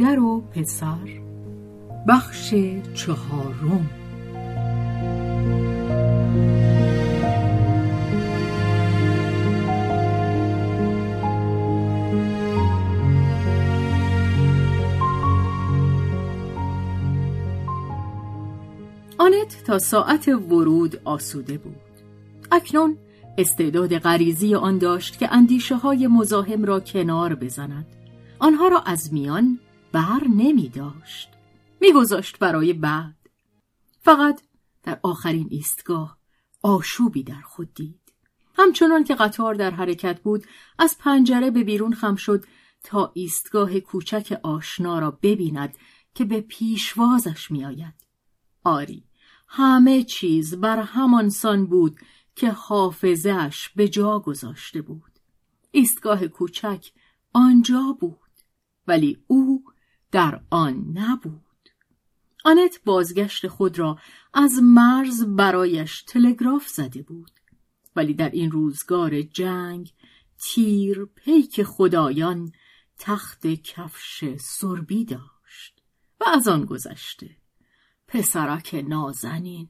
مادر و پسر. بخش چهارم. آنت تا ساعت ورود آسوده بود. اکنون استعداد غریزی آن داشت که اندیشه های مزاحم را کنار بزند. آنها را از میان بر نمی داشت. می گذاشت برای بعد. فقط در آخرین ایستگاه آشوبی در خود دید. همچنان که قطار در حرکت بود از پنجره به بیرون خم شد تا ایستگاه کوچک آشنا را ببیند که به پیشوازش میآید. آری همه چیز بر همانسان بود که حافظش به جا گذاشته بود. ایستگاه کوچک آنجا بود ولی او در آن نبود. آنت بازگشت خود را از مرز برایش تلگراف زده بود. ولی در این روزگار جنگ تیر پیک خدایان تخت کفش سربی داشت و از آن گذشته. پسرک نازنین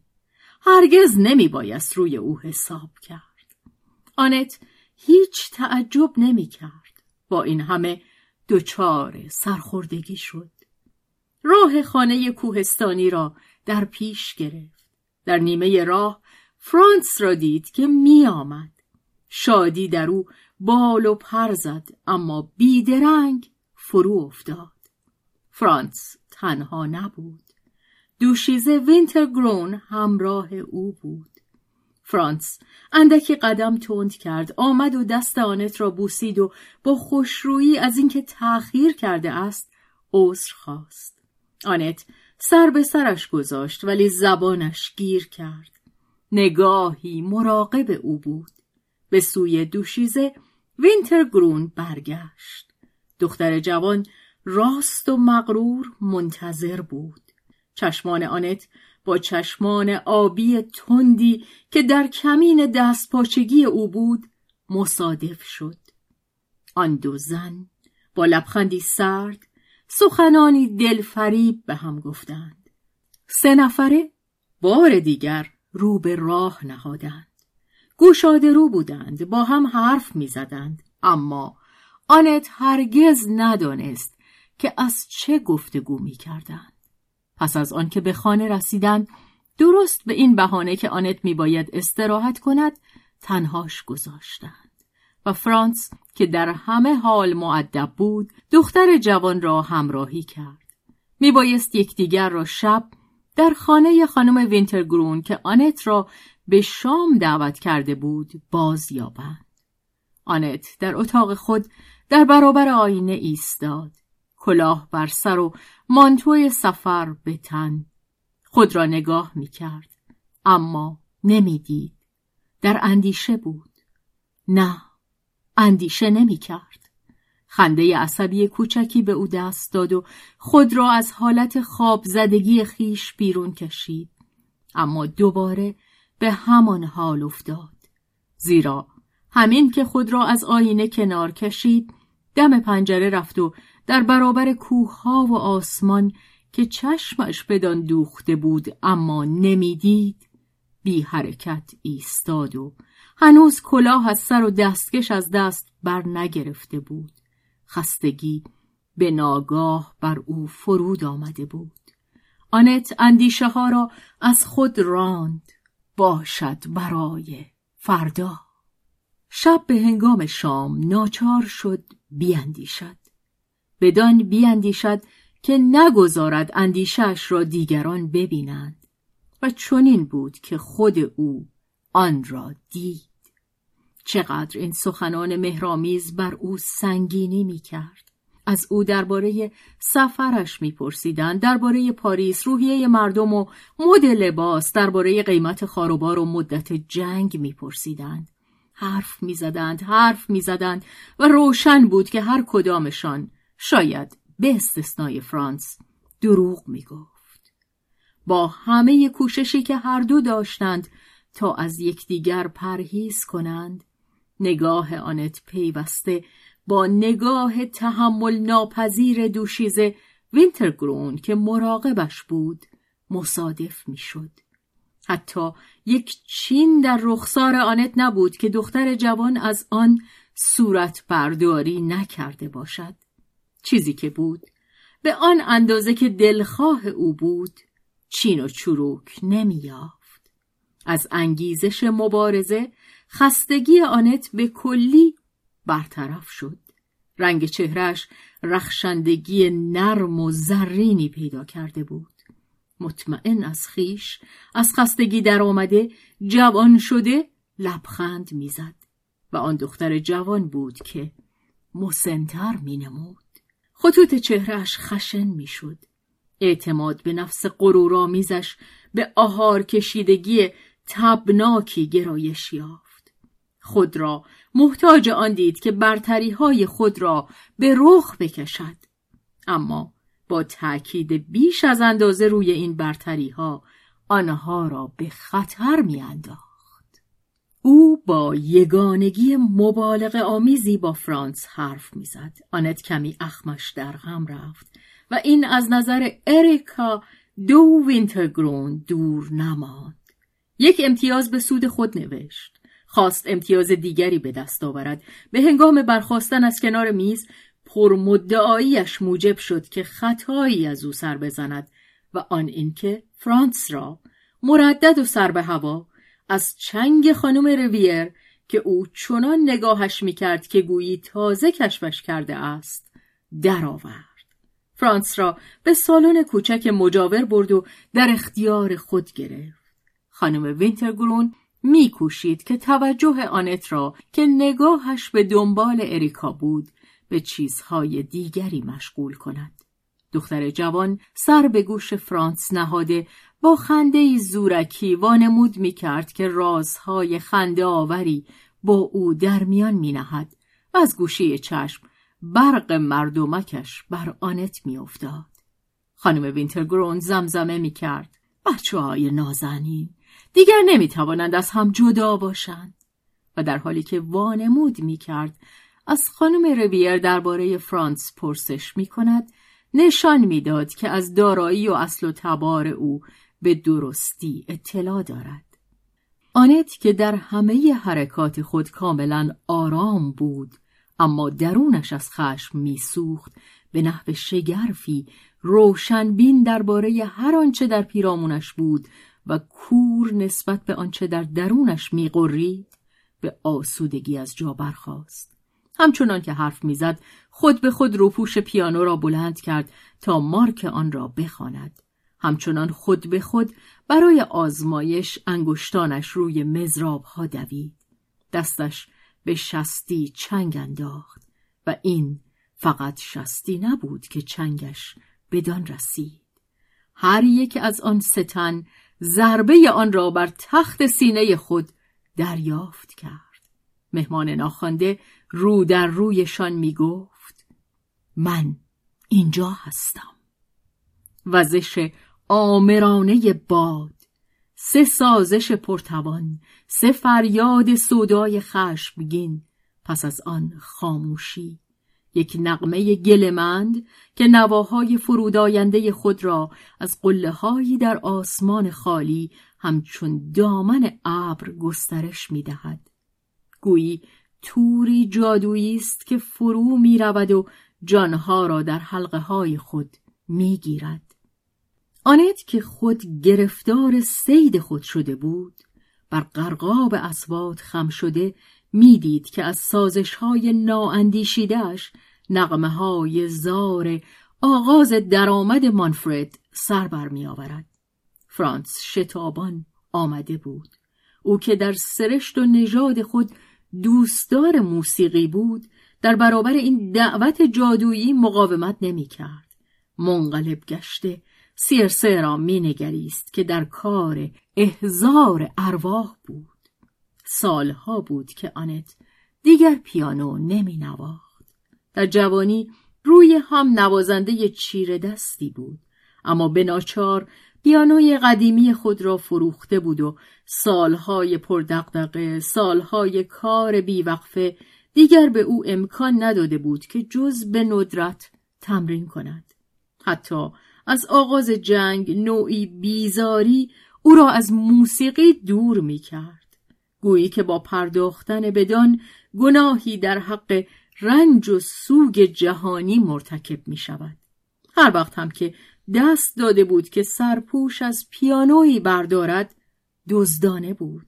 هرگز نمی بایست روی او حساب کرد. آنت هیچ تعجب نمی کرد با این همه دچار سرخوردگی شد. راه خانه کوهستانی را در پیش گرفت. در نیمه راه فرانس را دید که می آمد. شادی در او بال و پر زد اما بیدرنگ فرو افتاد. فرانس تنها نبود. دوشیزه وینترگرون همراه او بود. فرانس. اندکی قدم تند کرد آمد و دست آنت را بوسید و با خوشرویی از اینکه تأخیر کرده است عذر خواست. آنت سر به سرش گذاشت ولی زبانش گیر کرد. نگاهی مراقب او بود. به سوی دوشیزه وینترگرون برگشت. دختر جوان راست و مغرور منتظر بود. چشمان آنت با چشمان آبی تندی که در کمین دستپاچگی او بود مصادف شد. آن دو زن با لبخندی سرد سخنانی دلفریب به هم گفتند. سه نفره بار دیگر رو به راه نهادند. گوشاده رو بودند با هم حرف می‌زدند. اما آنت هرگز ندانست که از چه گفتگو می کردند. پس از آنکه به خانه رسیدند درست به این بهانه که آنت میباید استراحت کند تنهاش گذاشتند. و فرانس که در همه حال معدب بود دختر جوان را همراهی کرد. میبایست یکدیگر را شب در خانه خانم وینترگرون که آنت را به شام دعوت کرده بود باز یابند آنت در اتاق خود در برابر آینه ایستاد. کلاه بر سر و مانتوی سفر به تن. خود را نگاه می کرد اما نمی‌دید. در اندیشه بود. نه اندیشه نمی کرد. خنده عصبی کوچکی به او دست داد و خود را از حالت خواب زدگی خیش بیرون کشید. اما دوباره به همان حال افتاد. زیرا همین که خود را از آینه کنار کشید دم پنجره رفت و در برابر کوهها و آسمان که چشمش بدان دوخته بود اما نمی‌دید بی حرکت ایستاد و هنوز کلاه از سر و دستکش از دست بر نگرفته بود. خستگی به ناگاه بر او فرود آمده بود. آنت اندیشه ها را از خود راند باشد برای فردا. شب به هنگام شام ناچار شد بیاندیشد بدان بیاندیشد که نگذارد اندیشش را دیگران ببینند. و چنین بود که خود او آن را دید. چقدر این سخنان مهرامیز بر او سنگینی می کرد. از او درباره سفرش میپرسیدند درباره پاریس روحیه مردم و مد لباس درباره قیمت خاروبار و مدت جنگ میپرسیدند. حرف می‌زدند حرف می‌زدند و روشن بود که هر کدامشان شاید به استثنای فرانس دروغ می‌گفت با همه کوششی که هر دو داشتند تا از یکدیگر پرهیز کنند نگاه آنت پیوسته با نگاه تحمل ناپذیر دوشیزه وینترگرون که مراقبش بود مصادف می‌شد. حتی یک چین در رخسار آنت نبود که دختر جوان از آن صورت برداری نکرده باشد. چیزی که بود به آن اندازه که دلخواه او بود چین و چروک نمیافت. از انگیزش مبارزه خستگی آنت به کلی برطرف شد. رنگ چهرش رخشندگی نرم و زرینی پیدا کرده بود. مطمئن از خیش از خستگی در آمده جوان شده لبخند می‌زد و آن دختر جوان بود که مسنتر می نمود. خطوط چهرش خشن می‌شد. اعتماد به نفس غرورآمیزش به آهار کشیدگی تبناکی گرایش یافت. خود را محتاج آن دید که برتری های خود را به رخ بکشد. اما با تأکید بیش از اندازه روی این برتری ها آنها را به خطر میانداخت. او با یگانگی مبالغ آمیزی با فرانس حرف می‌زد. آنت کمی اخمش در غم رفت و این از نظر اریکا دو وینترگرون دور نماند. یک امتیاز به سود خود نوشت. خواست امتیاز دیگری به دست آورد. به هنگام برخواستن از کنار میز پرمدعاییش موجب شد که خطایی از او سر بزند و آن اینکه فرانس را مردد و سر به هوا از چنگ خانم رویر که او چنان نگاهش می‌کرد که گویی تازه کشفش کرده است درآورد فرانس را به سالن کوچک مجاور برد و در اختیار خود گرفت خانم وینترگرون میکوشید که توجه آنت را که نگاهش به دنبال اریکا بود به چیزهای دیگری مشغول کند. دختر جوان سر به گوش فرانس نهاده با خنده زورکی وانمود می کرد که رازهای خنده آوری با او در میان می نهد و از گوشه چشم برق مردمکش بر آنت می افتاد. خانم وینترگرون زمزمه می کرد. بچه های نازنین دیگر نمی توانند از هم جدا باشند. و در حالی که وانمود می کرد از خانم رویر درباره فرانس پرسش می کند نشان می‌داد که از دارایی و اصل و تبار او به درستی اطلاع دارد. آنت که در همه حرکات خود کاملا آرام بود اما درونش از خشم میسوخت به نحو شگرفی روشنبین درباره هر آنچه در پیرامونش بود و کور نسبت به آنچه در درونش میقرید به آسودگی از جا برخاست. همچنان که حرف می‌زد خود به خود روپوش پیانو را بلند کرد تا مارک آن را بخواند. همچنان خود به خود برای آزمایش انگشتانش روی مزراب ها دوید. دستش به شستی چنگ انداخت و این فقط شستی نبود که چنگش بدان رسید. هر یک از آن ستن ضربه آن را بر تخت سینه خود دریافت کرد. مهمان ناخوانده رو در رویشان می گفت من اینجا هستم وزش آمرانه باد سه سازش پرتوان سه فریاد سودای خشمگین پس از آن خاموشی یک نقمه گلمند که نواهای فروداینده خود را از قله هایی در آسمان خالی همچون دامن ابر گسترش می دهد. گویی توری جادویی است که فرو می رود و جانها را در حلقه های خود می گیرد. آنت که خود گرفتار سید خود شده بود بر قرقاب اسواد خم شده می‌دید که از سازش های نااندیشیدهش نقمه های زار آغاز درآمد مانفرد سر بر می آورد. فرانس شتابان آمده بود. او که در سرشت و نژاد خود دوستدار موسیقی بود در برابر این دعوت جادویی مقاومت نمی کرد. منقلب گشته سیرسه را می نگریست که در کار احزار ارواح بود. سالها بود که آنت دیگر پیانو نمی نواخت. در جوانی روی هم نوازنده چیر دستی بود. اما به ناچار پیانوی قدیمی خود را فروخته بود و سالهای پردقدقه سالهای کار بیوقفه دیگر به او امکان نداده بود که جز به ندرت تمرین کند حتی از آغاز جنگ نوعی بیزاری او را از موسیقی دور می کرد گویی که با پرداختن بدان گناهی در حق رنج و سوگ جهانی مرتکب می شود هر وقت هم که دست داده بود که سرپوش از پیانویی بردارد دزدانه بود.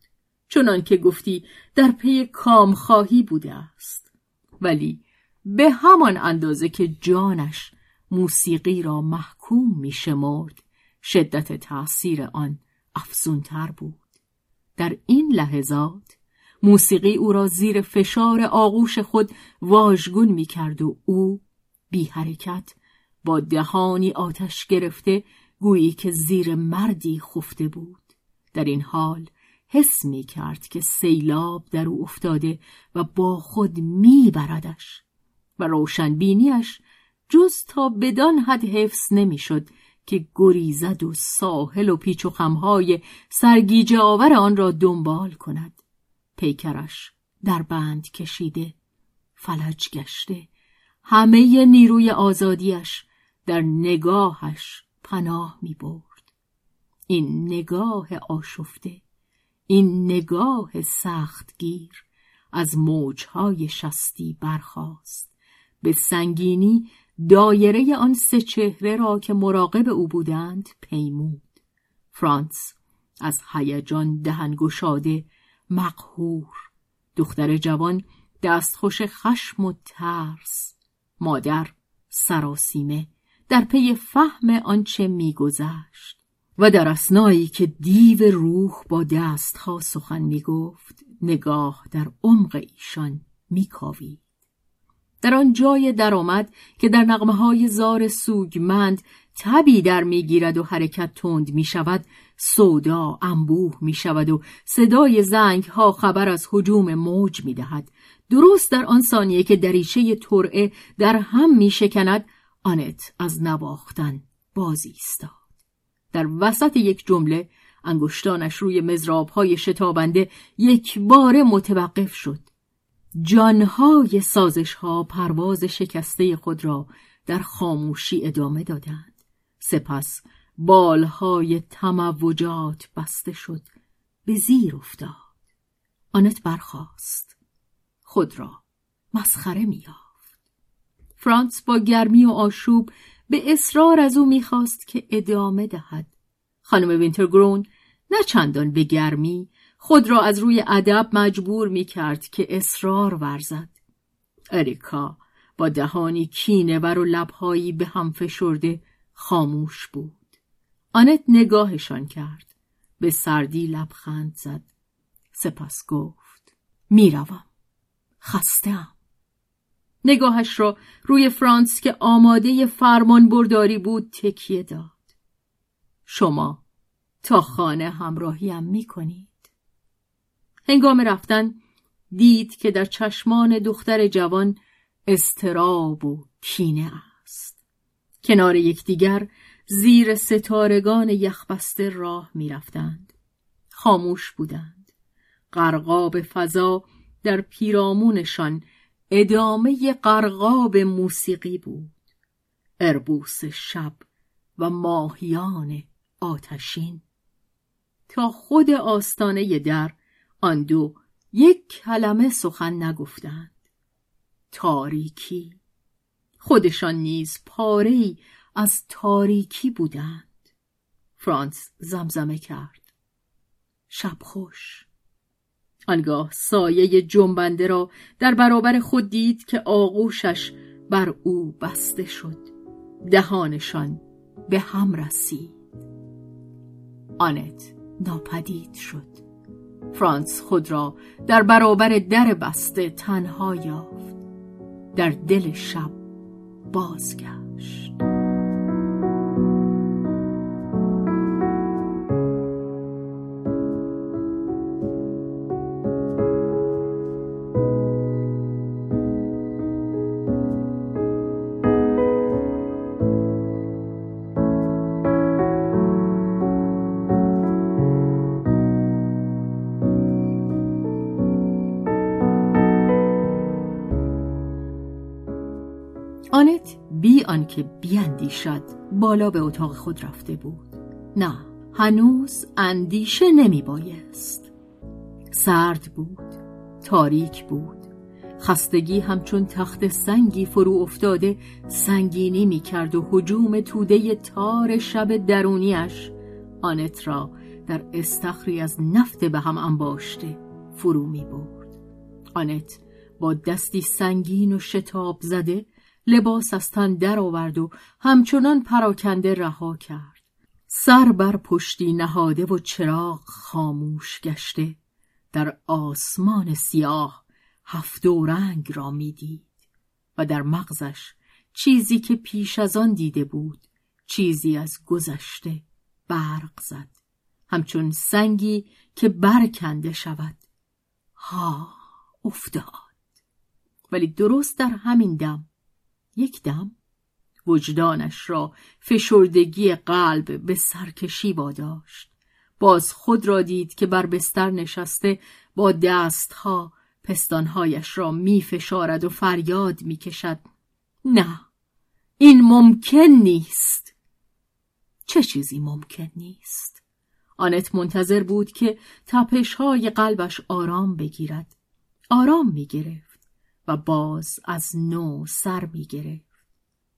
چنان که گفتی در پی کامخواهی بوده است. ولی به همان اندازه که جانش موسیقی را محکوم می شمرد. شدت تأثیر آن افزونتر بود. در این لحظات موسیقی او را زیر فشار آغوش خود واژگون می کرد و او بی حرکت با دهانی آتش گرفته گویی که زیر مردی خفته بود. در این حال حس می کرد که سیلاب در او افتاده و با خود می بردش و روشنبینیش جز تا بدان حد حفظ نمی‌شد که گریزد و ساحل و پیچ و خمهای سرگیجه آور آن را دنبال کند. پیکرش در بند کشیده فلج گشته. همه نیروی آزادیش در نگاهش پناه می برد. این نگاه آشفته این نگاه سختگیر از موجهای شستی برخاست. به سنگینی دایره آن سه چهره را که مراقب او بودند پیمود. فرانس از هیجان دهن گشاده مقهور. دختر جوان دستخوش خشم و ترس. مادر سراسیمه در پی فهم آنچه میگذشت. و در اسنایی که دیو روح با دستها سخن می‌گفت نگاه در عمق ایشان میکاوید. در آن جای درآمد که در نقمه های زار سوگمند تبی در می‌گیرد و حرکت تند می شود سودا انبوه می شود و صدای زنگ ها خبر از حجوم موج می دهد. درست در آن ثانیه که دریچه ترعه در هم می شکند آنت از نواختن بازی استاد در وسط یک جمله انگشتانش روی مزراب های شتابنده یک بار متوقف شد جانهای سازش ها پرواز شکسته خود را در خاموشی ادامه دادند. سپس بالهای تموجات بسته شد به زیر افتاد. آنت برخاست. خود را مسخره میاد فرانس با گرمی و آشوب به اصرار از او می‌خواست که ادامه دهد. خانم وینترگرون نه چندان به گرمی خود را از روی ادب مجبور می‌کرد که اصرار ورزد. اریکا با دهانی کینه و لبهایی به هم فشرده خاموش بود. آنت نگاهشان کرد. به سردی لبخند زد. سپس گفت می‌روم. خستم نگاهش را روی فرانس که آماده فرمان برداری بود تکیه داد. شما تا خانه همراهیم می کنید. هنگام رفتن دید که در چشمان دختر جوان استراب و کینه است. کنار یکدیگر زیر ستارگان یخبسته راه می‌رفتند. خاموش بودند. قرقاب فضا در پیرامونشان ادامه قرقاب موسیقی بود. اربوس شب و ماهیان آتشین. تا خود آستانه در آن دو یک کلمه سخن نگفتند. تاریکی. خودشان نیز پاره از تاریکی بودند. فرانس زمزمه کرد. شب خوش. آنگاه سایه جنبنده را در برابر خود دید که آغوشش بر او بسته شد. دهانشان به هم رسید. آنت ناپدید شد. فرانس خود را در برابر در بسته تنها یافت. در دل شب بازگشت. آنکه بیاندیشد بالا به اتاق خود رفته بود. نه هنوز اندیشه نمی بایست سرد بود تاریک بود. خستگی همچون تخت سنگی فرو افتاده سنگینی می کرد و حجوم توده تار شب درونیش. آنت را در استخری از نفت به هم انباشته فرو می برد آنت با دستی سنگین و شتاب زده لباس از تن درآورد و همچنان پراکنده رها کرد. سر بر پشتی نهاده و چراغ خاموش گشته. در آسمان سیاه هفت رنگ را می‌دید و در مغزش چیزی که پیش از آن دیده بود چیزی از گذشته برق زد. همچون سنگی که برکنده شود. ها افتاد. ولی درست در همین دم یک دم وجدانش را فشردگی قلب به سرکشی واداشت. باز خود را دید که بر بستر نشسته با دستها پستانهایش را می فشارد و فریاد می کشد نه این ممکن نیست. چه چیزی ممکن نیست؟ آنت منتظر بود که تپش های قلبش آرام بگیرد. آرام می گرفت و باز از نو سر می گرفت.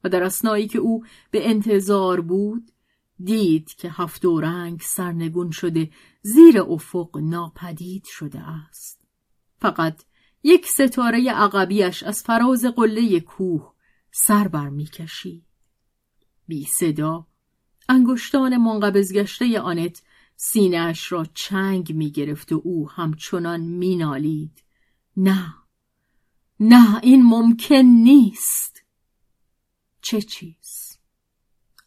و در اسنایی که او به انتظار بود دید که هفت رنگ سرنگون شده زیر افق ناپدید شده است. فقط یک ستاره عقبیش از فراز قله کوه سر بر می کشید. بی صدا انگشتان منقبض گشته آنت سینهاش را چنگ می گرفت و او همچنان می نالید. نه! نه این ممکن نیست. چه چیز؟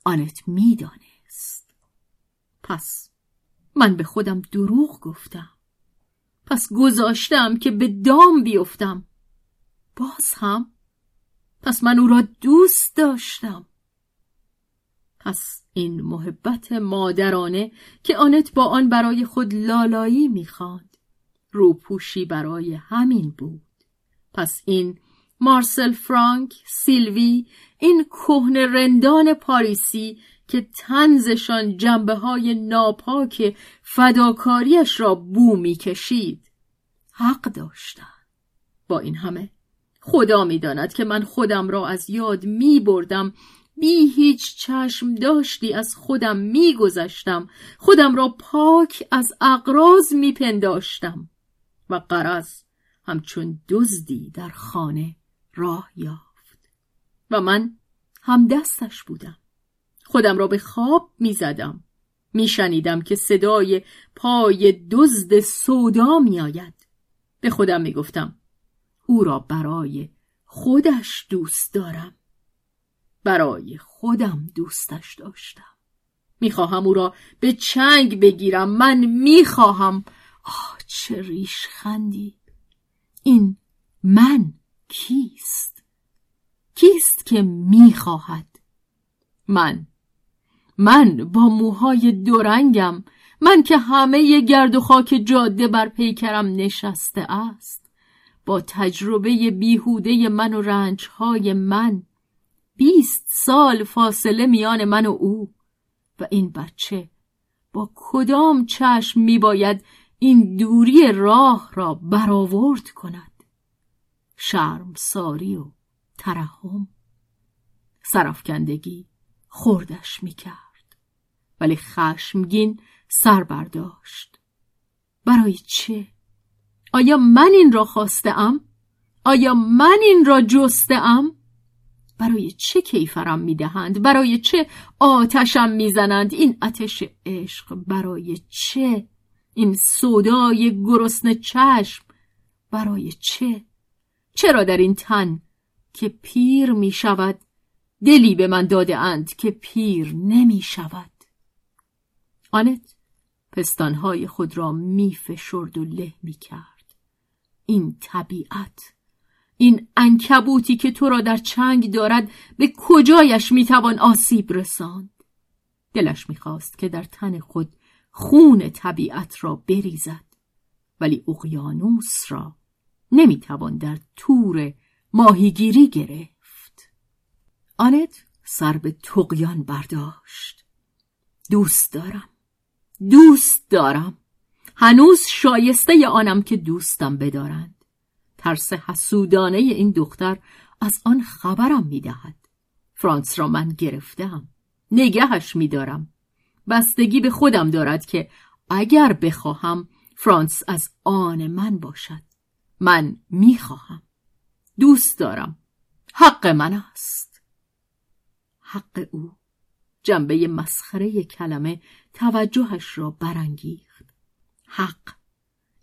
آنت می‌دانست. پس من به خودم دروغ گفتم. پس گذاشتم که به دام بیفتم. باز هم؟ پس من او را دوست داشتم. پس این محبت مادرانه که آنت با آن برای خود لالایی می‌خواند روپوشی برای همین بود. پس این مارسل فرانک سیلوی این کهن رندان پاریسی که تنزشان جنبه های ناپاک فداکاریش را بو می کشید حق داشتن. با این همه خدا می‌داند که من خودم را از یاد می بردم بی هیچ چشم داشتی از خودم می گذشتم خودم را پاک از اقراز می پنداشتم و قرض همچون دزدی در خانه راه یافت. و من هم دستش بودم. خودم را به خواب می زدم می شنیدم که صدای پای دزد سودا می آید به خودم می گفتم او را برای خودش دوست دارم. برای خودم دوستش داشتم. می‌خواهم او را به چنگ بگیرم. من می‌خواهم. آه چه ریش خندی! این من کیست؟ کیست که می‌خواهد؟ من. من با موهای دورنگم. من که همه گرد و خاک جاده بر پیکرم نشسته است. با تجربه بیهوده من و رنجهای من. بیست سال فاصله میان من و او. و این بچه با کدام چشم میباید این دوری راه را برآورد کند شرم ساری و ترحم سرفکندگی خوردش می‌کرد ولی خشمگین سر برداشت برای چه؟ آیا من این را خواسته ام؟ آیا من این را جسته ام؟ برای چه کیفرم می‌دهند؟ برای چه آتشم می‌زنند؟ این آتش عشق برای چه؟ این سودای گرسنه چشم برای چه؟ چرا در این تن که پیر می شود دلی به من داده اند که پیر نمی شود؟ آنت پستانهای خود را می فشرد و له می کرد. این طبیعت این انکبوتی که تو را در چنگ دارد به کجایش می‌توان آسیب رساند؟ دلش می‌خواست که در تن خود خون طبیعت را بریزد. ولی اقیانوس را نمی‌توان در تور ماهیگیری گرفت. آنت سر به تقیان برداشت. دوست دارم. دوست دارم. هنوز شایسته آنم که دوستم بدارند. ترس حسودانه این دختر از آن خبرم می‌دهد. فرانس را من گرفتم نگهش میدارم. بستگی به خودم دارد که اگر بخواهم فرانس از آن من باشد. من می‌خواهم. دوست دارم. حق من است. حق او. جنبه مسخره کلمه توجهش را برانگیخت. حق.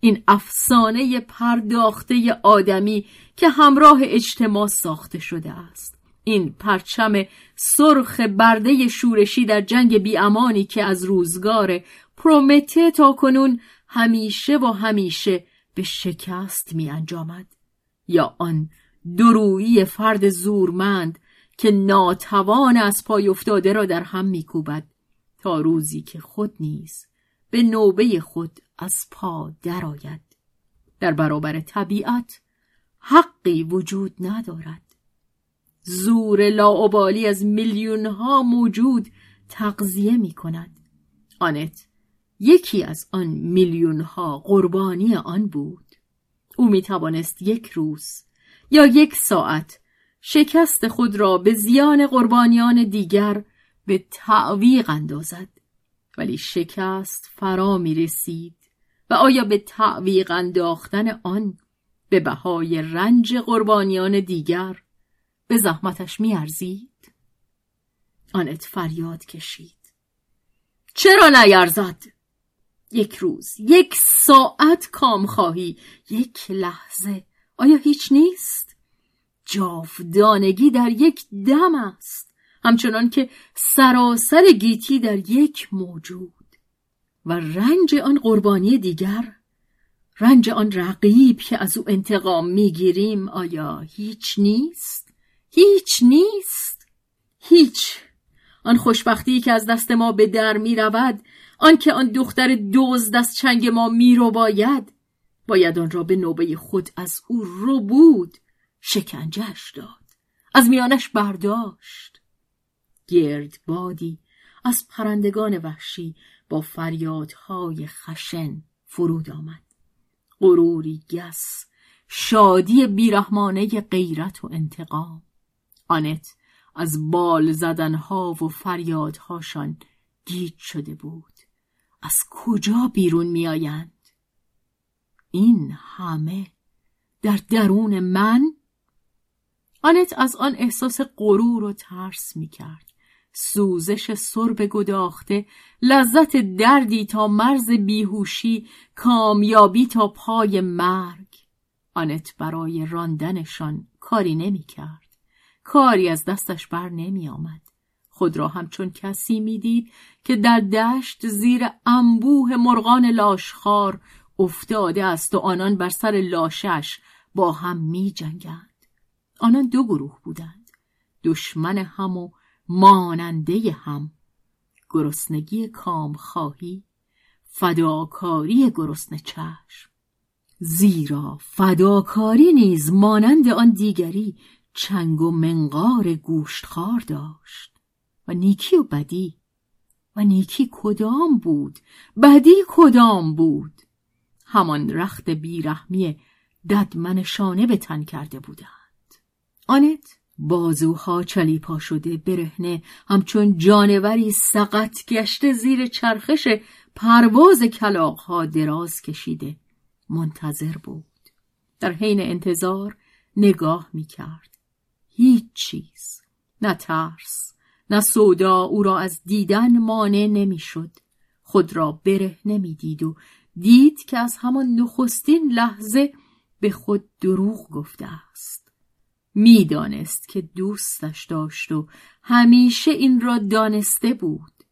این افسانه پرداخته آدمی که همراه اجتماع ساخته شده است. این پرچم سرخ برده شورشی در جنگ بیامانی که از روزگار پرومته تا کنون همیشه و همیشه به شکست می انجامد یا آن درویی فرد زورمند که ناتوان از پای افتاده را در هم میکوبد تا روزی که خود نیز به نوبه خود از پا درآید. در برابر طبیعت حقی وجود ندارد. زور لاعبالی از میلیون ها موجود تغذیه می کند آنت یکی از آن میلیون ها قربانی آن بود. او می توانست یک روز یا یک ساعت شکست خود را به زیان قربانیان دیگر به تعویق اندازد. ولی شکست فرا می رسید و آیا به تعویق انداختن آن به بهای رنج قربانیان دیگر به زحمتش میارزید؟ آنت فریاد کشید. چرا نیرزد یک روز یک ساعت کام خواهی یک لحظه. آیا هیچ نیست؟ جاودانگی در یک دم است همچنان که سراسر گیتی در یک موجود. و رنج آن قربانی دیگر رنج آن رقیب که از او انتقام می‌گیریم آیا هیچ نیست؟ هیچ نیست؟ هیچ. آن خوشبختی که از دست ما به در می رود آنکه آن دختر دزد از چنگ ما می رو باید باید آن را به نوبه خود از او رو بود شکنجش داد از میانش برداشت. گرد بادی از پرندگان وحشی با فریادهای خشن فرود آمد. غروری گس شادی بیرحمانه غیرت و انتقام. آنت از بال زدنها و فریادهاشان گیج شده بود از کجا بیرون میآیند این همه در درون من آنت از آن احساس غرور و ترس می کرد. سوزش سرب گداخته لذت دردی تا مرز بیهوشی کامیابی تا پای مرگ آنت برای راندنشان کاری نمی کرد. کاری از دستش بر نمی آمد. خود را همچون کسی می‌دید که در دشت زیر انبوه مرغان لاشخار افتاده است و آنان بر سر لاشش با هم می جنگند. آنان دو گروه بودند. دشمن هم و ماننده هم گرسنگی کام خواهی فداکاری گرسنه چشم زیرا فداکاری نیز مانند آن دیگری چنگ و منقار گوشتخوار داشت. و نیکی و بدی. و نیکی کدام بود؟ بدی کدام بود؟ همان رخت بیرحمی ددمنشانه به تن کرده بودند. آنت بازوها چلیپا شده برهنه همچون جانوری سقط گشته زیر چرخش پرواز کلاقها دراز کشیده منتظر بود. در حین انتظار نگاه می کرد هیچ چیز نه ترس نه سودا او را از دیدن مانع نمی‌شد. خود را بره نمی‌دید و دید که از همان نخستین لحظه به خود دروغ گفته است. می‌دانست که دوستش داشت و همیشه این را دانسته بود.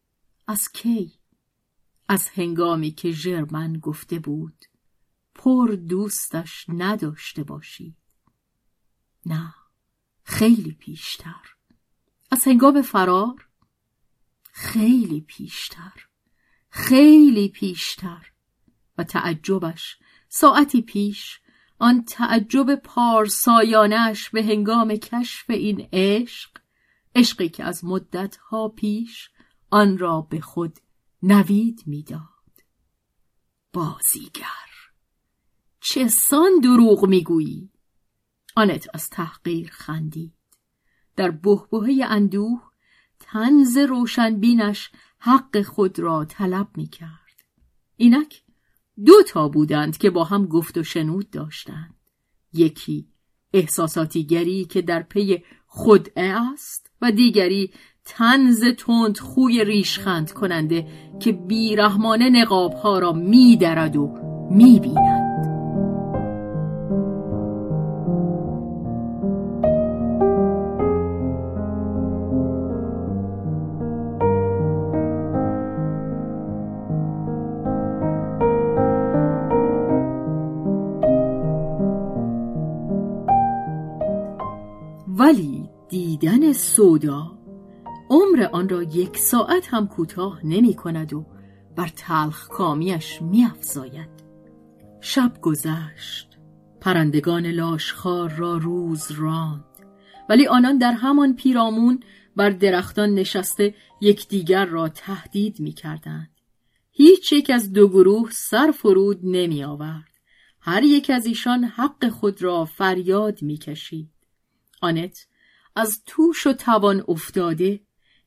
از کی؟ از هنگامی که ژرمن گفته بود. پر دوستش نداشته باشید. نه. خیلی پیشتر. از هنگام فرار خیلی پیشتر. خیلی پیشتر. و تعجبش ساعتی پیش آن تعجب پارسایانش به هنگام کشف این عشق عشقی که از مدتها پیش آن را به خود نوید می‌داد. بازیگر چه سان دروغ می‌گویی؟ آنت از تحقیر خندید در بهبهه اندوه تنز روشنبینش حق خود را طلب می کرد. اینک دو تا بودند که با هم گفت و شنود داشتند. یکی احساساتیگری که در پی خودعه است و دیگری تنز تند خوی ریشخند کننده که بیرحمانه نقابها را میدرد و می‌بیند. سودا عمر آن را یک ساعت هم کوتاه نمی کند و بر تلخ کامیش می افزاید. شب گذشت پرندگان لاشخار را روز راند ولی آنان در همان پیرامون بر درختان نشسته یکدیگر را تهدید می کردند. هیچ یک از دو گروه سر فرود نمی آورد. هر یک از ایشان حق خود را فریاد می کشید. آنت از توش و توان افتاده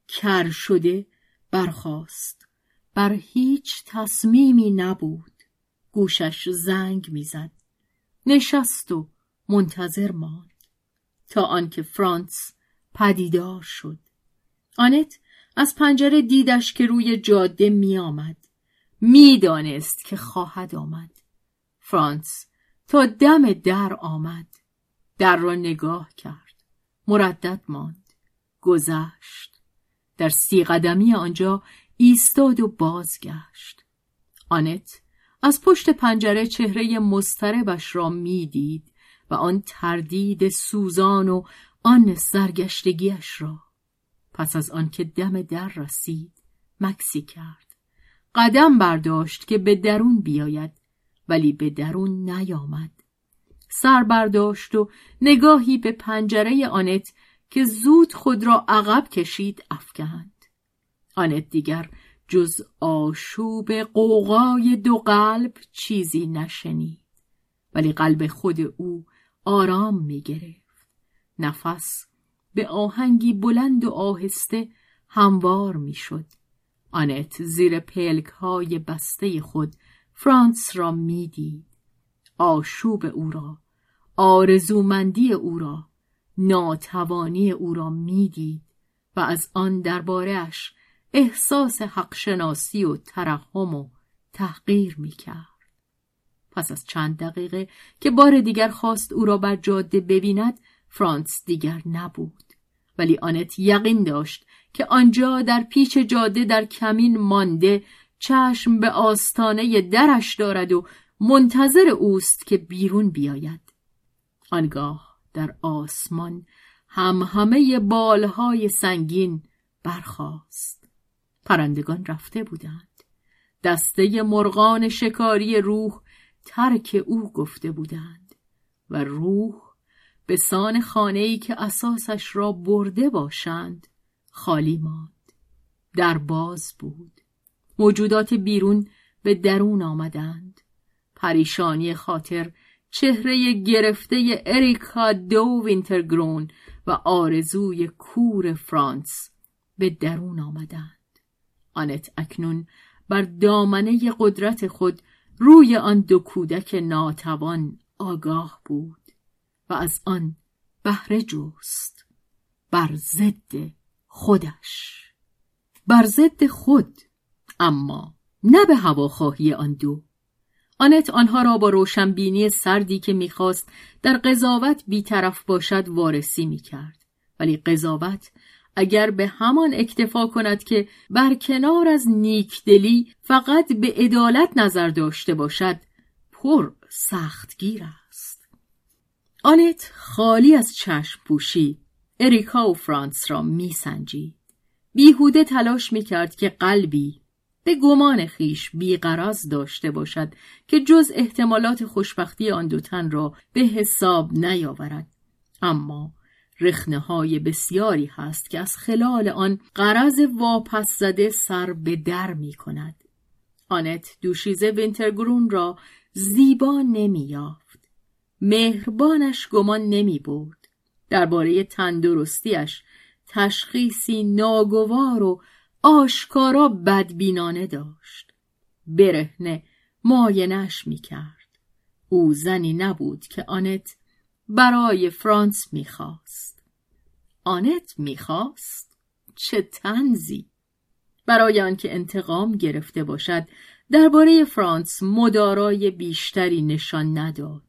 کر شده برخاست. بر هیچ تصمیمی نبود. گوشش زنگ می‌زد. نشست و منتظر ماند. تا آنکه فرانس پدیدار شد. آنت از پنجره دیدش که روی جاده میآمد. می‌دانست که خواهد آمد. فرانس تا دم در آمد. در را نگاه کرد. مردد ماند گذشت. در سی قدمی آنجا ایستاد و بازگشت. آنت از پشت پنجره چهره مستربش را می‌دید و آن تردید سوزان و آن سرگشتگیش را. پس از آنکه دم در رسید مکسی کرد. قدم برداشت که به درون بیاید ولی به درون نیامد. سر برداشت و نگاهی به پنجره آنت که زود خود را عقب کشید افکند. آنت دیگر جز آشوب قوقای دو قلب چیزی نشنید ولی قلب خود او آرام می گرفت. نفس به آهنگی بلند و آهسته هموار می شد. آنت زیر پلک های بسته خود فرانس را می‌دید آشوب او را آرزومندی او را ناتوانی او را می‌دید و از آن دربارهش احساس حقشناسی و ترحم و تحقیر می‌کرد. پس از چند دقیقه که بار دیگر خواست او را بر جاده ببیند فرانس دیگر نبود. ولی آنت یقین داشت که آنجا در پیچ جاده در کمین مانده چشم به آستانه درش دارد و منتظر اوست که بیرون بیاید. آنگاه در آسمان هم همه بالهای سنگین برخاست. پرندگان رفته بودند. دسته مرغان شکاری روح ترک او گفته بودند و روح به سان خانه‌ای که اساسش را برده باشند خالی ماند. در باز بود. موجودات بیرون به درون آمدند. پریشانی خاطر چهره گرفته اریکا دو وینترگرون و آرزوی کور فرانس به درون آمدند. آنت اکنون بر دامنه قدرت خود روی آن دو کودک ناتوان آگاه بود و از آن بهره جست بر ضد خودش. بر ضد خود اما نه به هواخواهی آن دو. آنت آنها را با روشنبینی سردی که می‌خواست در قضاوت بیطرف باشد وارسی می‌کرد. ولی قضاوت اگر به همان اکتفا کند که بر کنار از نیکدلی فقط به عدالت نظر داشته باشد پر سختگیر است. آنت خالی از چشم پوشی اریکا و فرانس را میسنجید. بیهوده تلاش می‌کرد که قلبی به گمان خیش بیقراز داشته باشد که جز احتمالات خوشبختی آن دو تن را به حساب نیاورد اما رخنه های بسیاری هست که از خلال آن قرض واپس زده سر به در می کند. آنت دوشیزه وینترگرون را زیبا نمی یافت. مهربانش گمان نمی بود. درباره تندرستیش تشخیصی ناگوار و آشکارا بدبینانه داشت. برهنه ماینش می کرد. او زنی نبود که آنت برای فرانس می‌خواست. آنت می‌خواست؟ چه تنزی! برای آنکه انتقام گرفته باشد درباره فرانس مدارای بیشتری نشان نداد.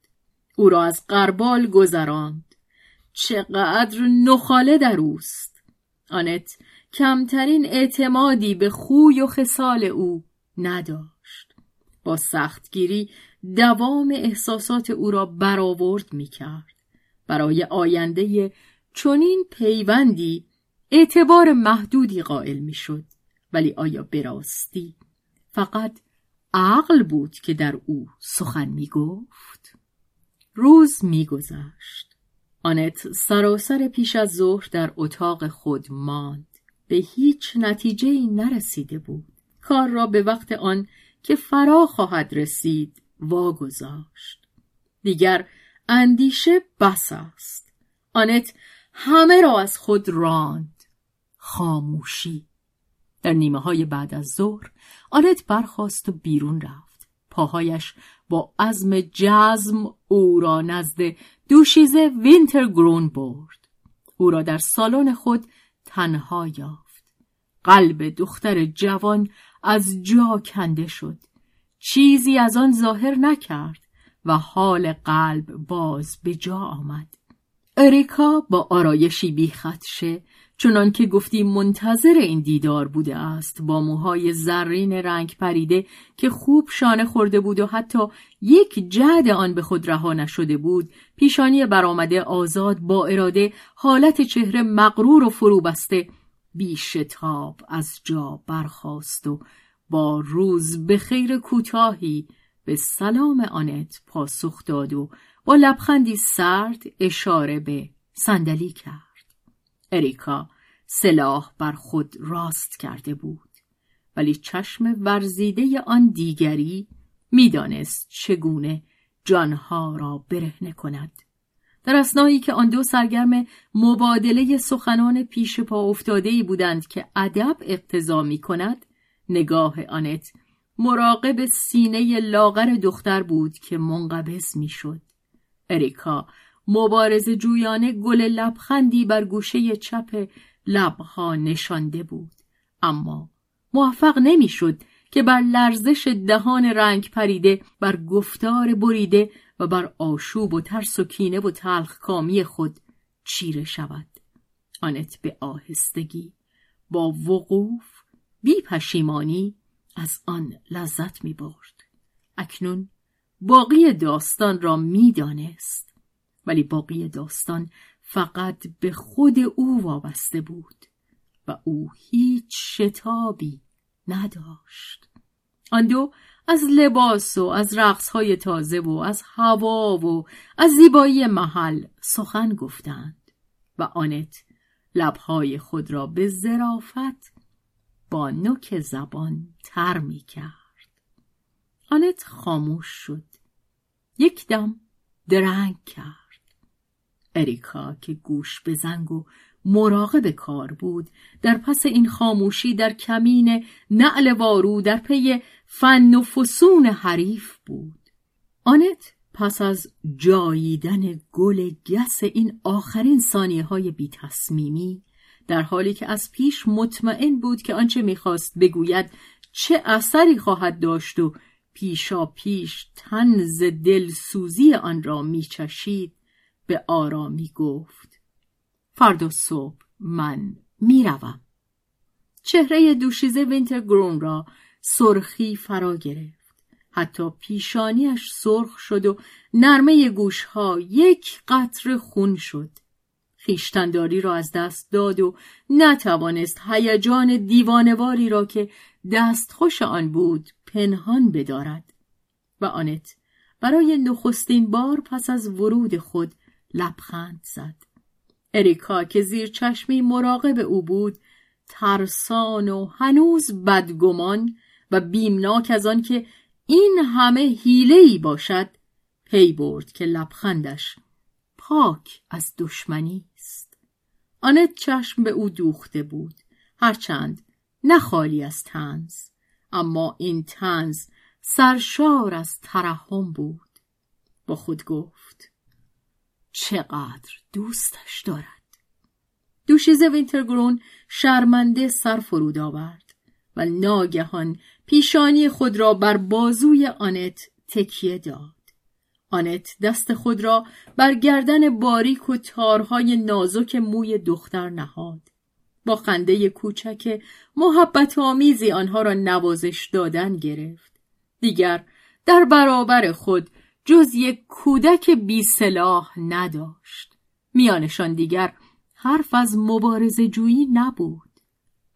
او را از قربال گذراند. چقدر نخاله در اوست. آنت کمترین اعتمادی به خوی و خصال او نداشت. با سختگیری دوام احساسات او را برآورد می کرد. برای آینده چنین پیوندی اعتبار محدودی قائل می. ولی آیا براستی فقط عقل بود که در او سخن می گفت؟ روز می گذشت. آنت سراسر پیش از ظهر در اتاق خود ماند. به هیچ نتیجه نرسیده بود. کار را به وقت آن که فرا خواهد رسید واگذاشت. دیگر اندیشه بس است. آنت همه را از خود راند. خاموشی. در نیمه های بعد از ظهر آنت برخواست و بیرون رفت. پاهایش با عزم جزم او را نزد دوشیزه وینتر گرون برد. او را در سالن خود تنها یافت. قلب دختر جوان از جا کنده شد. چیزی از آن ظاهر نکرد و حال قلب باز به جا آمد. اریکا با آرایشی بی خدشه چنان که گفتی منتظر این دیدار بوده است با موهای زرین رنگ پریده که خوب شانه خورده بود و حتی یک جد آن به خود رها نشده بود پیشانی برآمده آزاد با اراده حالت چهره مغرور و فرو بسته بیشتاب از جا برخاست و با روز به خیر کوتاهی به سلام آنت پاسخ داد و با لبخندی سرد اشاره به صندلی کرد. اریکا سلاح بر خود راست کرده بود ولی چشم ورزیده آن دیگری می‌دانست چگونه جانها را برهنه کند. در اسنایی که آن دو سرگرم مبادله سخنان پیش پا افتاده بودند که ادب اقتضا می کند نگاه آنت مراقب سینه لاغر دختر بود که منقبض می‌شد. اریکا مبارز جویانه گل لبخندی بر گوشه چپ لبها نشانده بود اما موفق نمی‌شد که بر لرزش دهان رنگ پریده بر گفتار بریده و بر آشوب و ترس و کینه و تلخ کامی خود چیره شود آنت به آهستگی با وقوف بی پشیمانی از آن لذت می برد. اکنون باقی داستان را می دانست. ولی باقی داستان فقط به خود او وابسته بود و او هیچ شتابی نداشت آن دو از لباس و از های تازه و از هوا و از زیبایی محل سخن گفتند و آنت لبهای خود را به زرافت با نوک زبان تر می کرد. آنت خاموش شد. یک دم درنگ کرد. اریکا که گوش به زنگ و مراقب کار بود. در پس این خاموشی در کمین نعل وارو در پی فن و فسون حریف بود. آنت پس از جاییدن گل گس این آخرین ثانیه های بی تصمیمی در حالی که از پیش مطمئن بود که آنچه می‌خواست بگوید چه اثری خواهد داشت و پیشا پیش تنز دلسوزی آن را میچشید به آرامی گفت. فردا صبح من می‌روم. چهره دوشیزه وینترگرون را سرخی فرا گرفت. حتی پیشانیش سرخ شد و نرمه گوشها یک قطر خون شد. خیشتنداری را از دست داد و نتوانست هیجان دیوانواری را که دستخوش آن بود پنهان بدارد. و آنت برای نخستین بار پس از ورود خود لبخند زد. اریکا که زیر چشمی مراقب او بود ترسان و هنوز بدگمان و بیمناک از آن که این همه ای باشد پی برد که لبخندش پاک از دشمنی است. آنت چشم به او دوخته بود هرچند نه خالی از تنز اما این تنز سرشار از ترحم بود. با خود گفت چقدر دوستش دارد. دوشیزه وینترگرون شرمنده سر فرود آورد و ناگهان پیشانی خود را بر بازوی آنت تکیه داد. آنت دست خود را بر گردن باریک و تارهای نازک موی دختر نهاد. با خنده کوچک محبت آمیزی آنها را نوازش دادن گرفت. دیگر در برابر خود جز یک کودک بی سلاح نداشت. میانشان دیگر حرف از مبارز جویی نبود.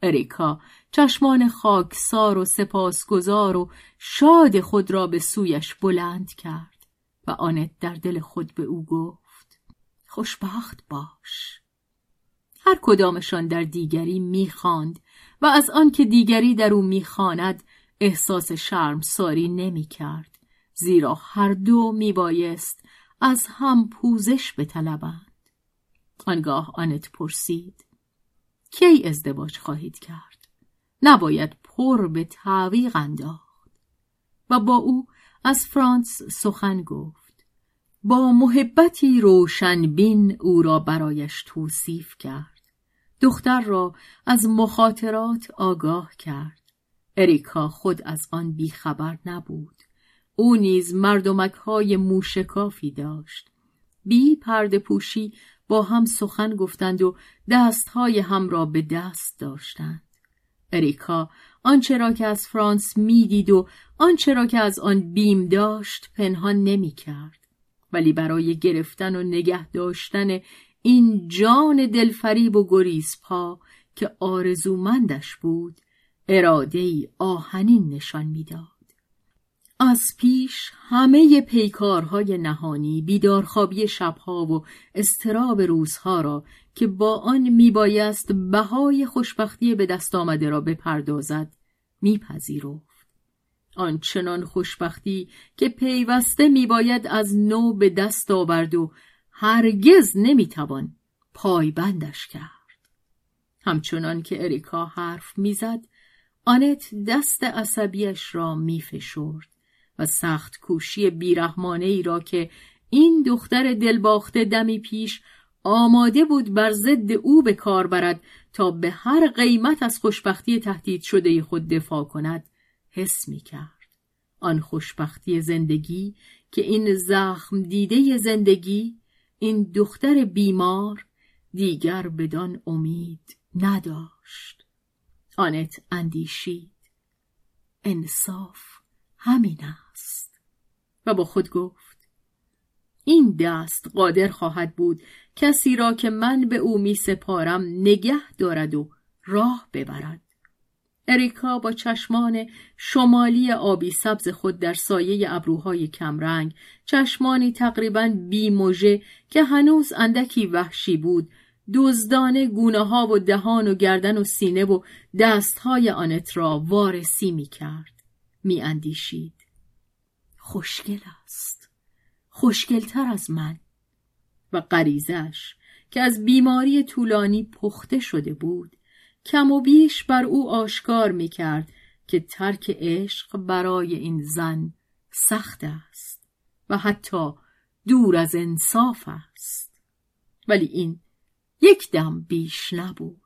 اریکا چشمان خاکسار و سپاسگزار و شاد خود را به سویش بلند کرد و آنت در دل خود به او گفت خوشبخت باش. هر کدامشان در دیگری می‌خواند و از آنکه دیگری در او می‌خواند احساس شرم ساری نمی‌کرد. زیرا هر دو میبایست از هم پوزش بطلبند. آنگاه آنت پرسید کی ازدواج خواهید کرد؟ نباید پر به تعویق انداخت. و با او از فرانس سخن گفت با محبتی روشن بین او را برایش توصیف کرد. دختر را از مخاطرات آگاه کرد. اریکا خود از آن بیخبر نبود. او نیز مردمک های موشکافی داشت بی پرده پوشی با هم سخن گفتند و دستهای هم را به دست داشتند اریکا آنچه را که از فرانس می‌دید و آنچه را که از آن بیم داشت پنهان نمی کرد. ولی برای گرفتن و نگه داشتن این جان دلفریب و گریزپا که آرزومندش بود اراده ای آهنین نشان می‌داد. از پیش همه پیکارهای نهانی بیدارخوابی شبها و استراب روزها را که با آن میبایست بهای خوشبختی به دست آمده را بپردازد میپذیرفت. آنچنان خوشبختی که پیوسته میباید از نو به دست آورد و هرگز نمی‌توان پایبندش کرد. همچنان که اریکا حرف می‌زد آنت دست عصبیش را میفشرد. و سخت کوشی بیرحمانه ای را که این دختر دلباخته دمی پیش آماده بود بر ضد او به کار برد تا به هر قیمت از خوشبختی تهدید شده خود دفاع کند حس می کرد. آن خوشبختی زندگی که این زخم دیده زندگی این دختر بیمار دیگر بدان امید نداشت. آنت اندیشید. انصاف همین است. و با خود گفت این دست قادر خواهد بود کسی را که من به او می سپارم نگه دارد و راه ببرد. اریکا با چشمان شمالی آبی سبز خود در سایه ابروهای کمرنگ چشمانی تقریبا بیموژه که هنوز اندکی وحشی بود دزدانه گونه ها و دهان و گردن و سینه و دستهای آنت را وارسی می کرد می اندیشید خوشگل است. خوشگلتر از من و غریزش که از بیماری طولانی پخته شده بود کم و بیش بر او آشکار می کرد که ترک عشق برای این زن سخت است و حتی دور از انصاف است. ولی این یک دم بیش نبود.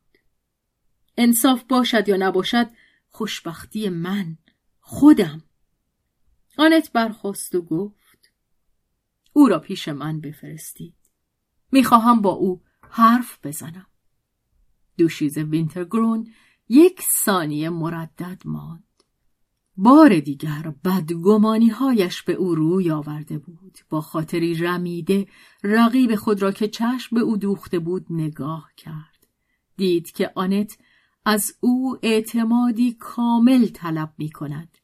انصاف باشد یا نباشد خوشبختی من خودم. آنت برخواست و گفت او را پیش من بفرستید. می‌خواهم با او حرف بزنم. دوشیز وینترگرون یک ثانیه مردد ماند. بار دیگر بدگمانی هایش به او روی آورده بود. با خاطری رمیده رقیب خود را که چشم به او دوخته بود نگاه کرد. دید که آنت از او اعتمادی کامل طلب می کند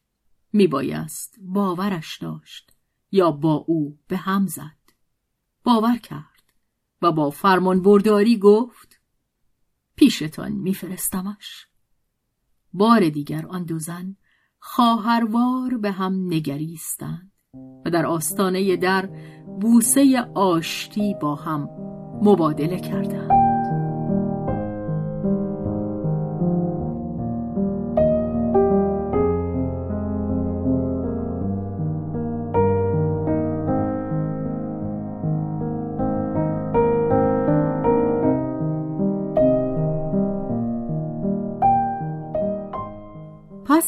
می بایست باورش داشت یا با او به هم زد. باور کرد و با فرمان برداری گفت پیشتان میفرستمش. بار دیگر آن دو زن خواهروار به هم نگریستند و در آستانه در بوسه آشتی با هم مبادله کردند.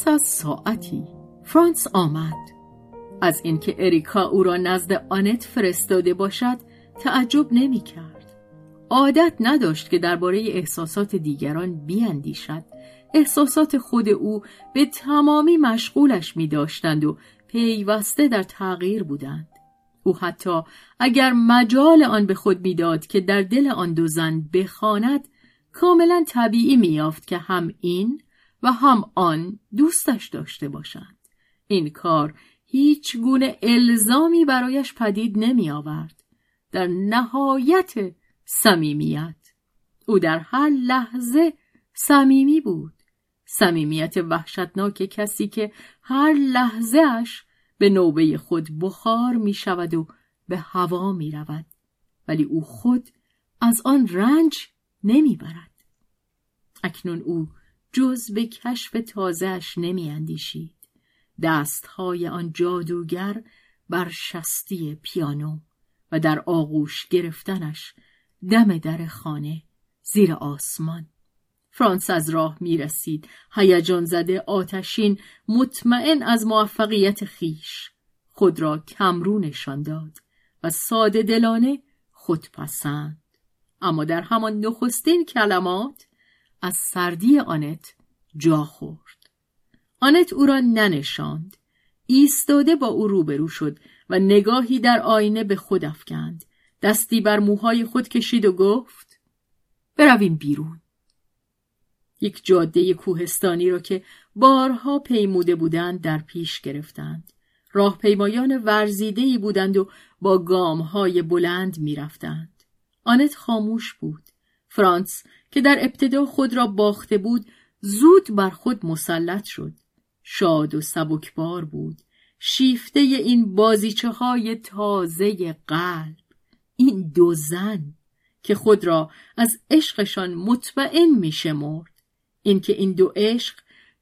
پس از ساعتی فرانس آمد. از اینکه اریکا او را نزد آنت فرستاده باشد تعجب نمی کرد. عادت نداشت که درباره احساسات دیگران بیاندیشد. احساسات خود او به تمامی مشغولش می داشتند و پیوسته در تغییر بودند. او حتی اگر مجال آن به خود می‌داد که در دل آن دو زن بخواند کاملا طبیعی میافت که هم این و هم آن دوستش داشته باشند. این کار هیچ گونه الزامی برایش پدید نمی آورد. در نهایت صمیمیت او در هر لحظه صمیمی بود. صمیمیت وحشتناک کسی که هر لحظهش به نوبه خود بخار می شود و به هوا می رود. ولی او خود از آن رنج نمی برد. اکنون او جز به کشف تازهش نمی اندیشید. دستهای آن جادوگر بر شستی پیانو و در آغوش گرفتنش دم در خانه زیر آسمان. فرانس از راه می رسید هیجان زده آتشین مطمئن از موفقیت خیش. خود را کمرو نشان داد و ساده دلانه خودپسند. اما در همان نخستین کلمات از سردی آنت جا خورد. آنت او را ننشاند. ایستاده با او روبرو شد و نگاهی در آینه به خود افکند. دستی بر موهای خود کشید و گفت برویم بیرون. یک جاده کوهستانی را که بارها پیموده بودند در پیش گرفتند. راهپیمایان ورزیده بودند و با گامهای بلند می‌رفتند. آنت خاموش بود. فرانس که در ابتدا خود را باخته بود زود بر خود مسلط شد. شاد و سبکبار بود. شیفته این بازیچه های تازه قلب. این دو زن که خود را از عشقشان مطمئن می شمرد اینکه این دو عشق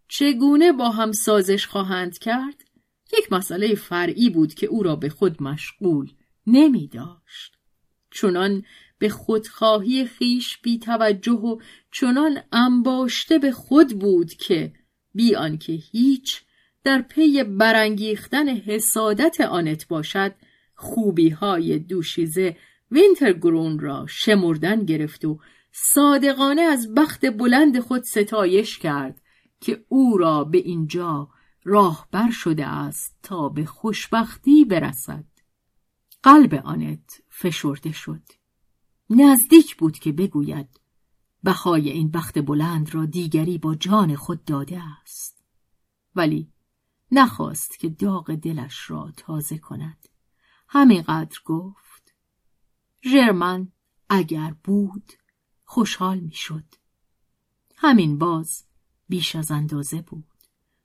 چگونه با هم سازش خواهند کرد یک مسئله فرعی بود که او را به خود مشغول نمی داشت. چونان به خودخواهی خیش بی توجه و چنان انباشته به خود بود که بی آنکه هیچ در پی برانگیختن حسادت آنت باشد خوبی های دوشیزه وینترگرون را شمردن گرفت و صادقانه از بخت بلند خود ستایش کرد که او را به اینجا راهبر شده است تا به خوشبختی برسد. قلب آنت فشرده شد. نزدیک بود که بگوید بهای این بخت بلند را دیگری با جان خود داده است. ولی نخواست که داغ دلش را تازه کند. همینقدر گفت ژرمن اگر بود خوشحال می‌شد. همین باز بیش از اندازه بود.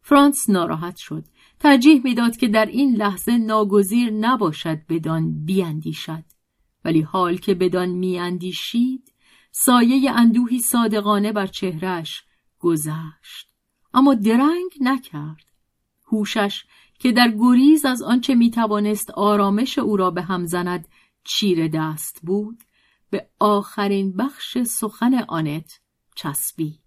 فرانس ناراحت شد. ترجیح می‌داد که در این لحظه ناگزیر نباشد بدان بیاندیشد. ولی حال که بدان میاندیشید سایه اندوهی صادقانه بر چهرش گذشت. اما درنگ نکرد. هوشش که در گریز از آنچه می‌توانست آرامش او را به هم زند چیر دست بود به آخرین بخش سخن آنت چسبید.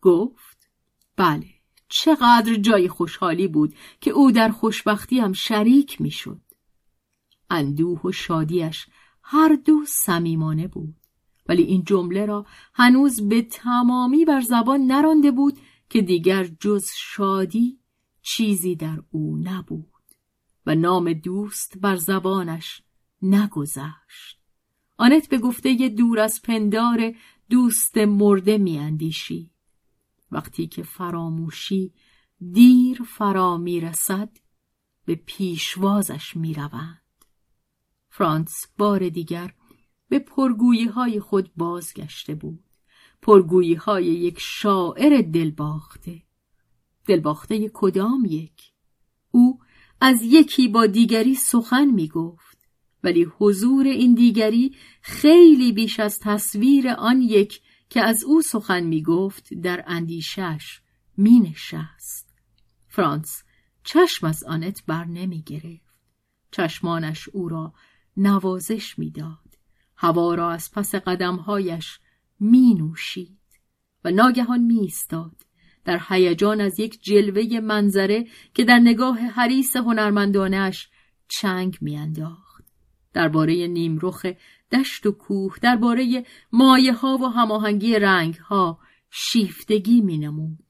گفت بله چقدر جای خوشحالی بود که او در خوشبختیم شریک می‌شد. اندوه و شادیش هر دو صمیمانه بود. ولی این جمله را هنوز به تمامی بر زبان نرانده بود که دیگر جز شادی چیزی در او نبود و نام دوست بر زبانش نگذشت. آنت به گفته دور از پندار دوست مرده میاندیشید وقتی که فراموشی دیر فرا می‌رسد به پیشوازش می‌روند. فرانس بار دیگر به پرگویی های خود بازگشته بود پرگویی های یک شاعر دلباخته دلباخته کدام یک او از یکی با دیگری سخن می گفت ولی حضور این دیگری خیلی بیش از تصویر آن یک که از او سخن می گفت در اندیشش می نشست. فرانس چشم از آنت بر نمی گرفت. چشمانش او را نوازش می‌داد. هوا را از پس قدمهایش می نوشید و ناگهان می ایستاد. در هیجان از یک جلوه منظره که در نگاه حریس هنرمندانش چنگ میانداخت درباره نیمرخ دشت و کوه درباره مایه ها و هماهنگی رنگ ها شیفتگی می نمود.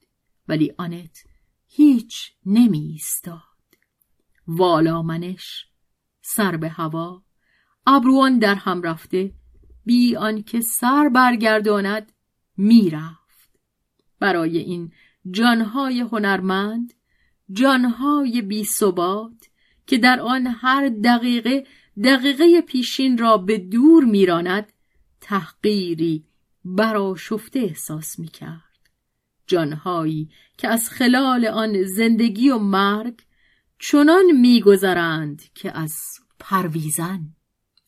ولی آنت هیچ نمی ایستاد. والا منش سر به هوا ابروان در هم رفته. بی آنکه سر برگرداند می‌رفت برای این جانهای هنرمند جانهای بی ثبات که در آن هر دقیقه دقیقه پیشین را به دور میراند تحقیری براشفته احساس می‌کرد. جانهایی که از خلال آن زندگی و مرگ چنان میگذرند که از پرویزن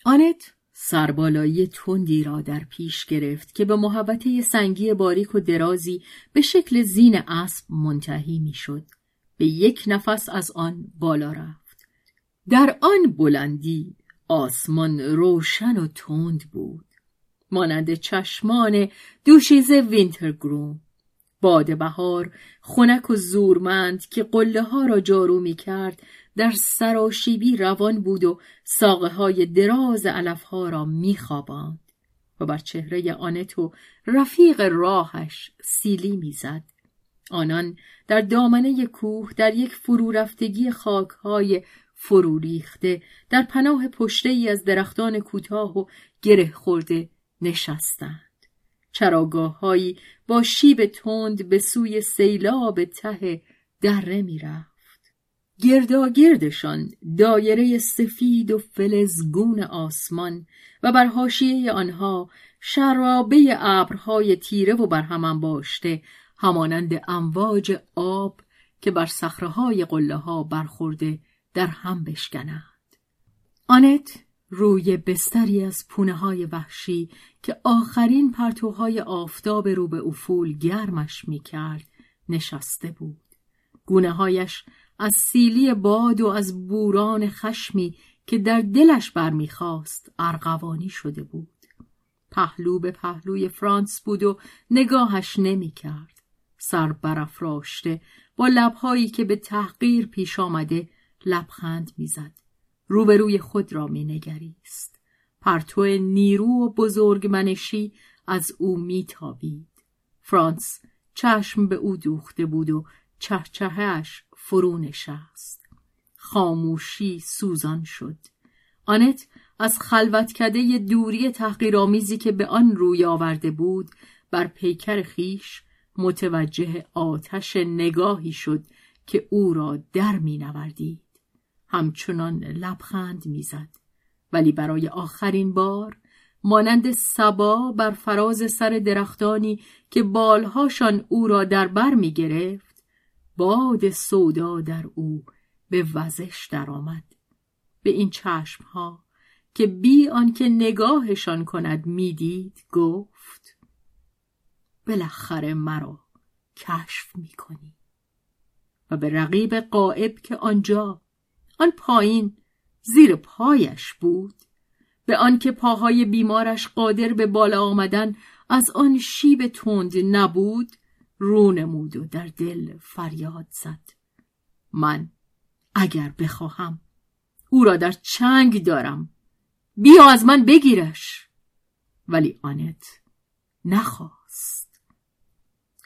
آنت سربالایی تندی را در پیش گرفت که به محوطه سنگی باریک و درازی به شکل زین اسب منتهی می‌شد. به یک نفس از آن بالا رفت. در آن بلندی آسمان روشن و تند بود. مانند چشمان دوشیزه وینترگروم. باد بهار خنک و زورمند که قله ها را جارو می کرد در سراشیبی روان بود و ساقه های دراز علف ها را می خواباند و بر چهره آنت و رفیق راهش سیلی می‌زد. آنان در دامنه کوه در یک فرو رفتگی خاک های فرو ریخته در پناه پشته ای از درختان کوتاه و گره خورده نشستند. چراگاه هایی با شیب تند به سوی سیلاب ته دره می‌رفت. گرداگردشان دایره سفید و فلزگون آسمان و بر حاشیه آنها شرابه ابرهای تیره و برهم باشته همانند امواج آب که بر صخره‌های قله ها برخورده در هم بشکنند. آنت روی بستری از پونه های وحشی که آخرین پرتوهای آفتاب رو به افول گرمش می کرد نشسته بود. گونه هایش از سیلی باد و از بوران خشمی که در دلش برمیخواست ارغوانی شده بود. پهلو به پهلوی فرانس بود و نگاهش نمی کرد. سر برافراشته با لبهایی که به تحقیر پیش آمده لبخند می‌زد. روبروی خود را مینگریست پرتو نیرو و بزرگمنشی از او میتابید فرانس چشم به او دوخته بود و چهچهش فرو نشست. خاموشی سوزان شد. آنت از خلوتکده دوری تحقیرآمیزی که به آن روی آورده بود بر پیکر خیش متوجه آتش نگاهی شد که او را در می نوردید. همچنان لبخند می‌زد. ولی برای آخرین بار مانند سبا بر فراز سر درختانی که بالهاشان او را در بر می گرفت باد سودا در او به وزش درآمد. به این چشمها که بی آنکه نگاهشان کند می‌دید گفت بالاخره مرا کشف می‌کنی. و به رقیب قائب که آنجا آن پایین زیر پایش بود به آنکه پاهای بیمارش قادر به بالا آمدن از آن شیب تند نبود رو نمود و در دل فریاد زد. من اگر بخواهم او را در چنگ دارم. بیا از من بگیرش. ولی آنت نخواست.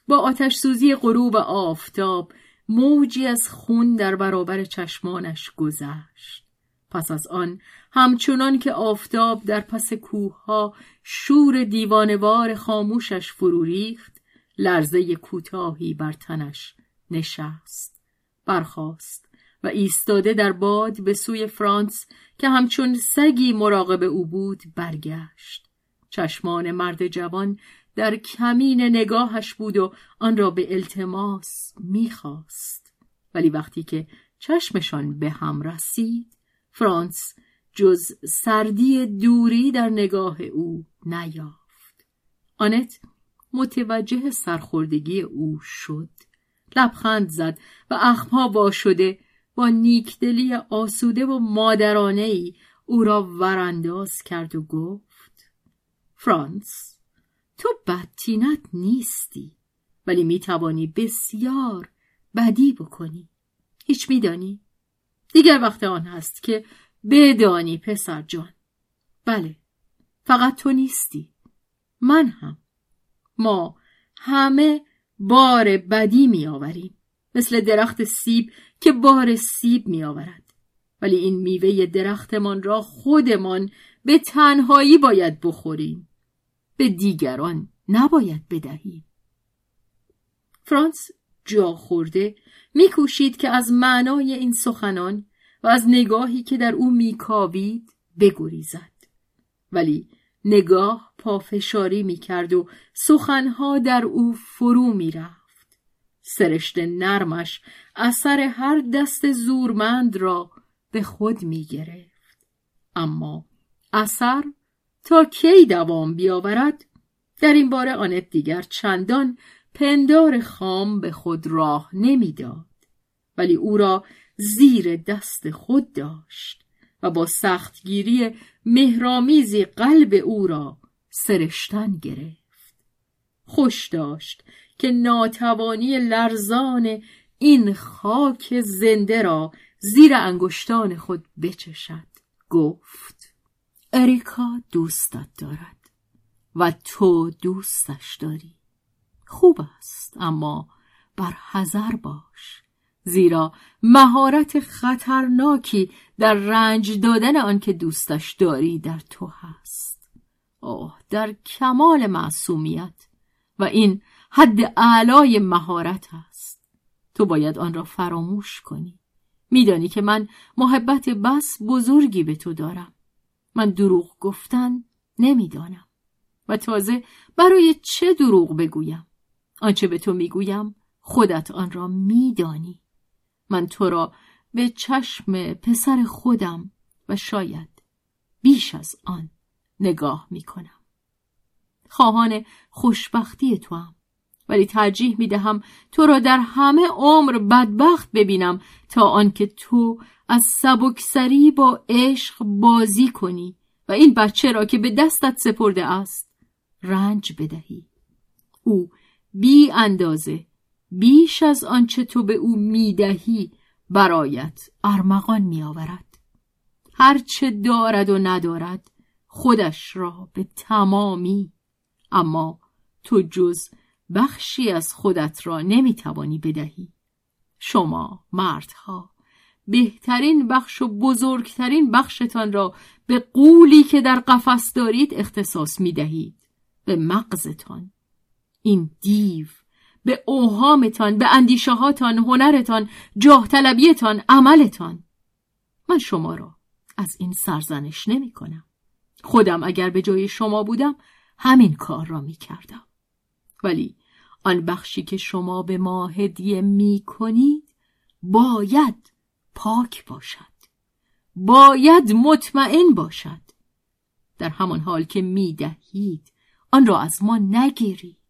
با آتش سوزی غروب آفتاب موجی از خون در برابر چشمانش گذشت. پس از آن همچنان که آفتاب در پس کوه شور دیوانوار خاموشش فرو ریخت لرزه کوتاهی بر تنش نشست برخاست و ایستاده در باد به سوی فرانس که همچون سگی مراقب او بود برگشت. چشمان مرد جوان در کمین نگاهش بود و آن را به التماس می‌خواست. ولی وقتی که چشمشان به هم رسید فرانس جز سردی دوری در نگاه او نیافت. آنت متوجه سرخوردگی او شد. لبخند زد و اخمها وا شده با نیکدلی آسوده و مادرانه ای او را ورانداز کرد و گفت فرانس تو بدتینت نیستی ولی می‌توانی بسیار بدی بکنی. هیچ میدانی؟ دیگر وقت آن هست که بدانی پسر جان. بله فقط تو نیستی. من هم. ما همه بار بدی میآوریم مثل درخت سیب که بار سیب می آورد. ولی این میوه درختمان را خودمان به تنهایی باید بخوریم. به دیگران نباید بدهیم. فرانس جا خورده میکوشید که از معنای این سخنان و از نگاهی که در او میکاوید بگریزد. ولی نگاه پافشاری می‌کرد و سخنها در او فرو می‌رفت. سرشت نرمش اثر هر دست زورمند را به خود می گرفت. اما اثر تا کی دوام بیاورد در این باره آنت دیگر چندان پندار خام به خود راه نمی‌داد ولی او را زیر دست خود داشت و با سختگیری مهرامیزی قلب او را سرشتن گرفت. خوش داشت که ناتوانی لرزان این خاک زنده را زیر انگشتان خود بچشد. گفت اریکا دوستت دارد و تو دوستش داری. خوب است اما بر حذر باش. زیرا مهارت خطرناکی در رنج دادن آنکه دوستش داری در تو هست. اوه در کمال معصومیت. و این حد اعلای مهارت است. تو باید آن را فراموش کنی. میدانی که من محبت بس بزرگی به تو دارم. من دروغ گفتن نمی‌دانم. و تازه برای چه دروغ بگویم؟ آنچه به تو می‌گویم خودت آن را میدانی. من تو را به چشم پسر خودم و شاید بیش از آن نگاه می‌کنم. خواهان خوشبختی تو هم ولی ترجیح می دهم تو را در همه عمر بدبخت ببینم تا آنکه تو از سبکسری با عشق بازی کنی و این بچه را که به دستت سپرده است رنج بدهی. او بی اندازه بیش از آنچه تو به او می‌دهی برایت ارمغان میآورد. هرچه دارد و ندارد خودش را به تمامی اما تو جز بخشی از خودت را نمی‌توانی بدهی. شما مردها بهترین بخش و بزرگترین بخشتان را به قولی که در قفس دارید اختصاص می دهید به مغزتان. این دیو به اوهامتان به اندیشه هاتان هنرتان جاه طلبیتان عملتان. من شما را از این سرزنش نمی کنم. خودم اگر به جای شما بودم همین کار را می کردم. ولی آن بخشی که شما به ما هدیه می کنید باید پاک باشد. باید مطمئن باشد. در همان حال که می دهید آن را از ما نگیرید.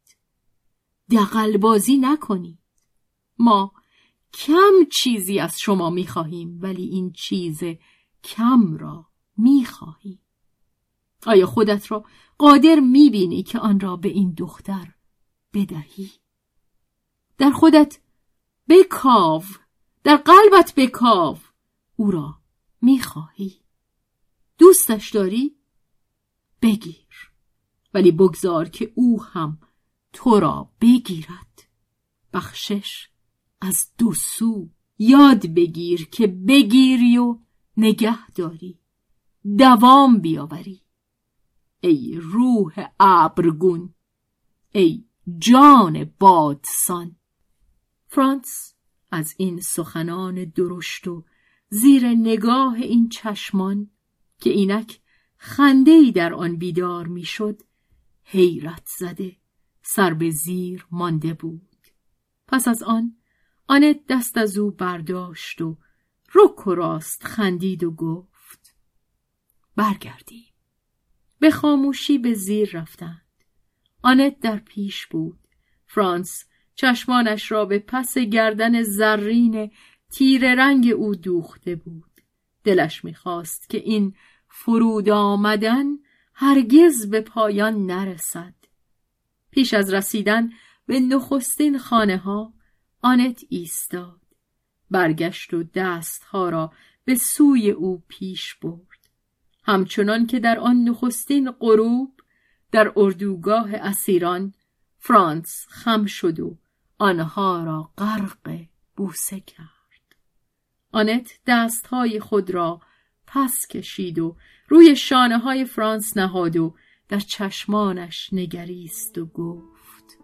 دقلبازی نکنید ما کم چیزی از شما می خواهیم ولی این چیز کم را می خواهیم آیا خودت را قادر می بینی که آن را به این دختر بدهی؟ در خودت بکاو در قلبت بکاو او را می‌خواهی. دوستش داری؟ بگیر. ولی بگذار که او هم تو را بگیرد. بخشش از دو سو یاد بگیر که بگیری و نگه داری. دوام بیاوری. ای روح ابرگون ای جان بادسان. فرانس از این سخنان درشت و زیر نگاه این چشمان که اینک خندهی در آن بیدار می‌شد حیرت زده. سر به زیر مانده بود. پس از آن آنت دست از او برداشت و رک و راست خندید و گفت برگردیم. به خاموشی به زیر رفتند. آنت در پیش بود. فرانس چشمانش را به پس گردن زرین تیر رنگ او دوخته بود. دلش می‌خواست که این فرود آمدن هرگز به پایان نرسد. پیش از رسیدن به نخستین خانه ها آنت ایستاد. برگشت و دستها را به سوی او پیش برد. همچنان که در آن نخستین غروب در اردوگاه اسیران فرانس خم شد و آنها را غرق بوسه کرد. آنت دستهای خود را پس کشید و روی شانه های فرانس نهاد و در چشمانش نگریست و گفت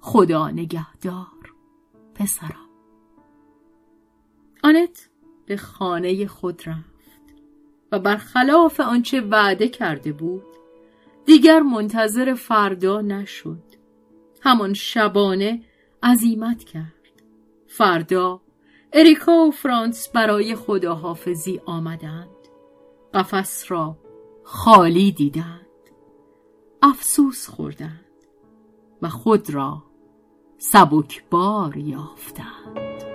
خدا نگهدار پسرم آنت به خانه خود رفت و برخلاف آنچه وعده کرده بود دیگر منتظر فردا نشد. همان شبانه عزیمت کرد. فردا اریکا و فرانس برای خداحافظی آمدند. قفس را خالی دیدند. افسوس خوردند و خود را سبکبار یافتند.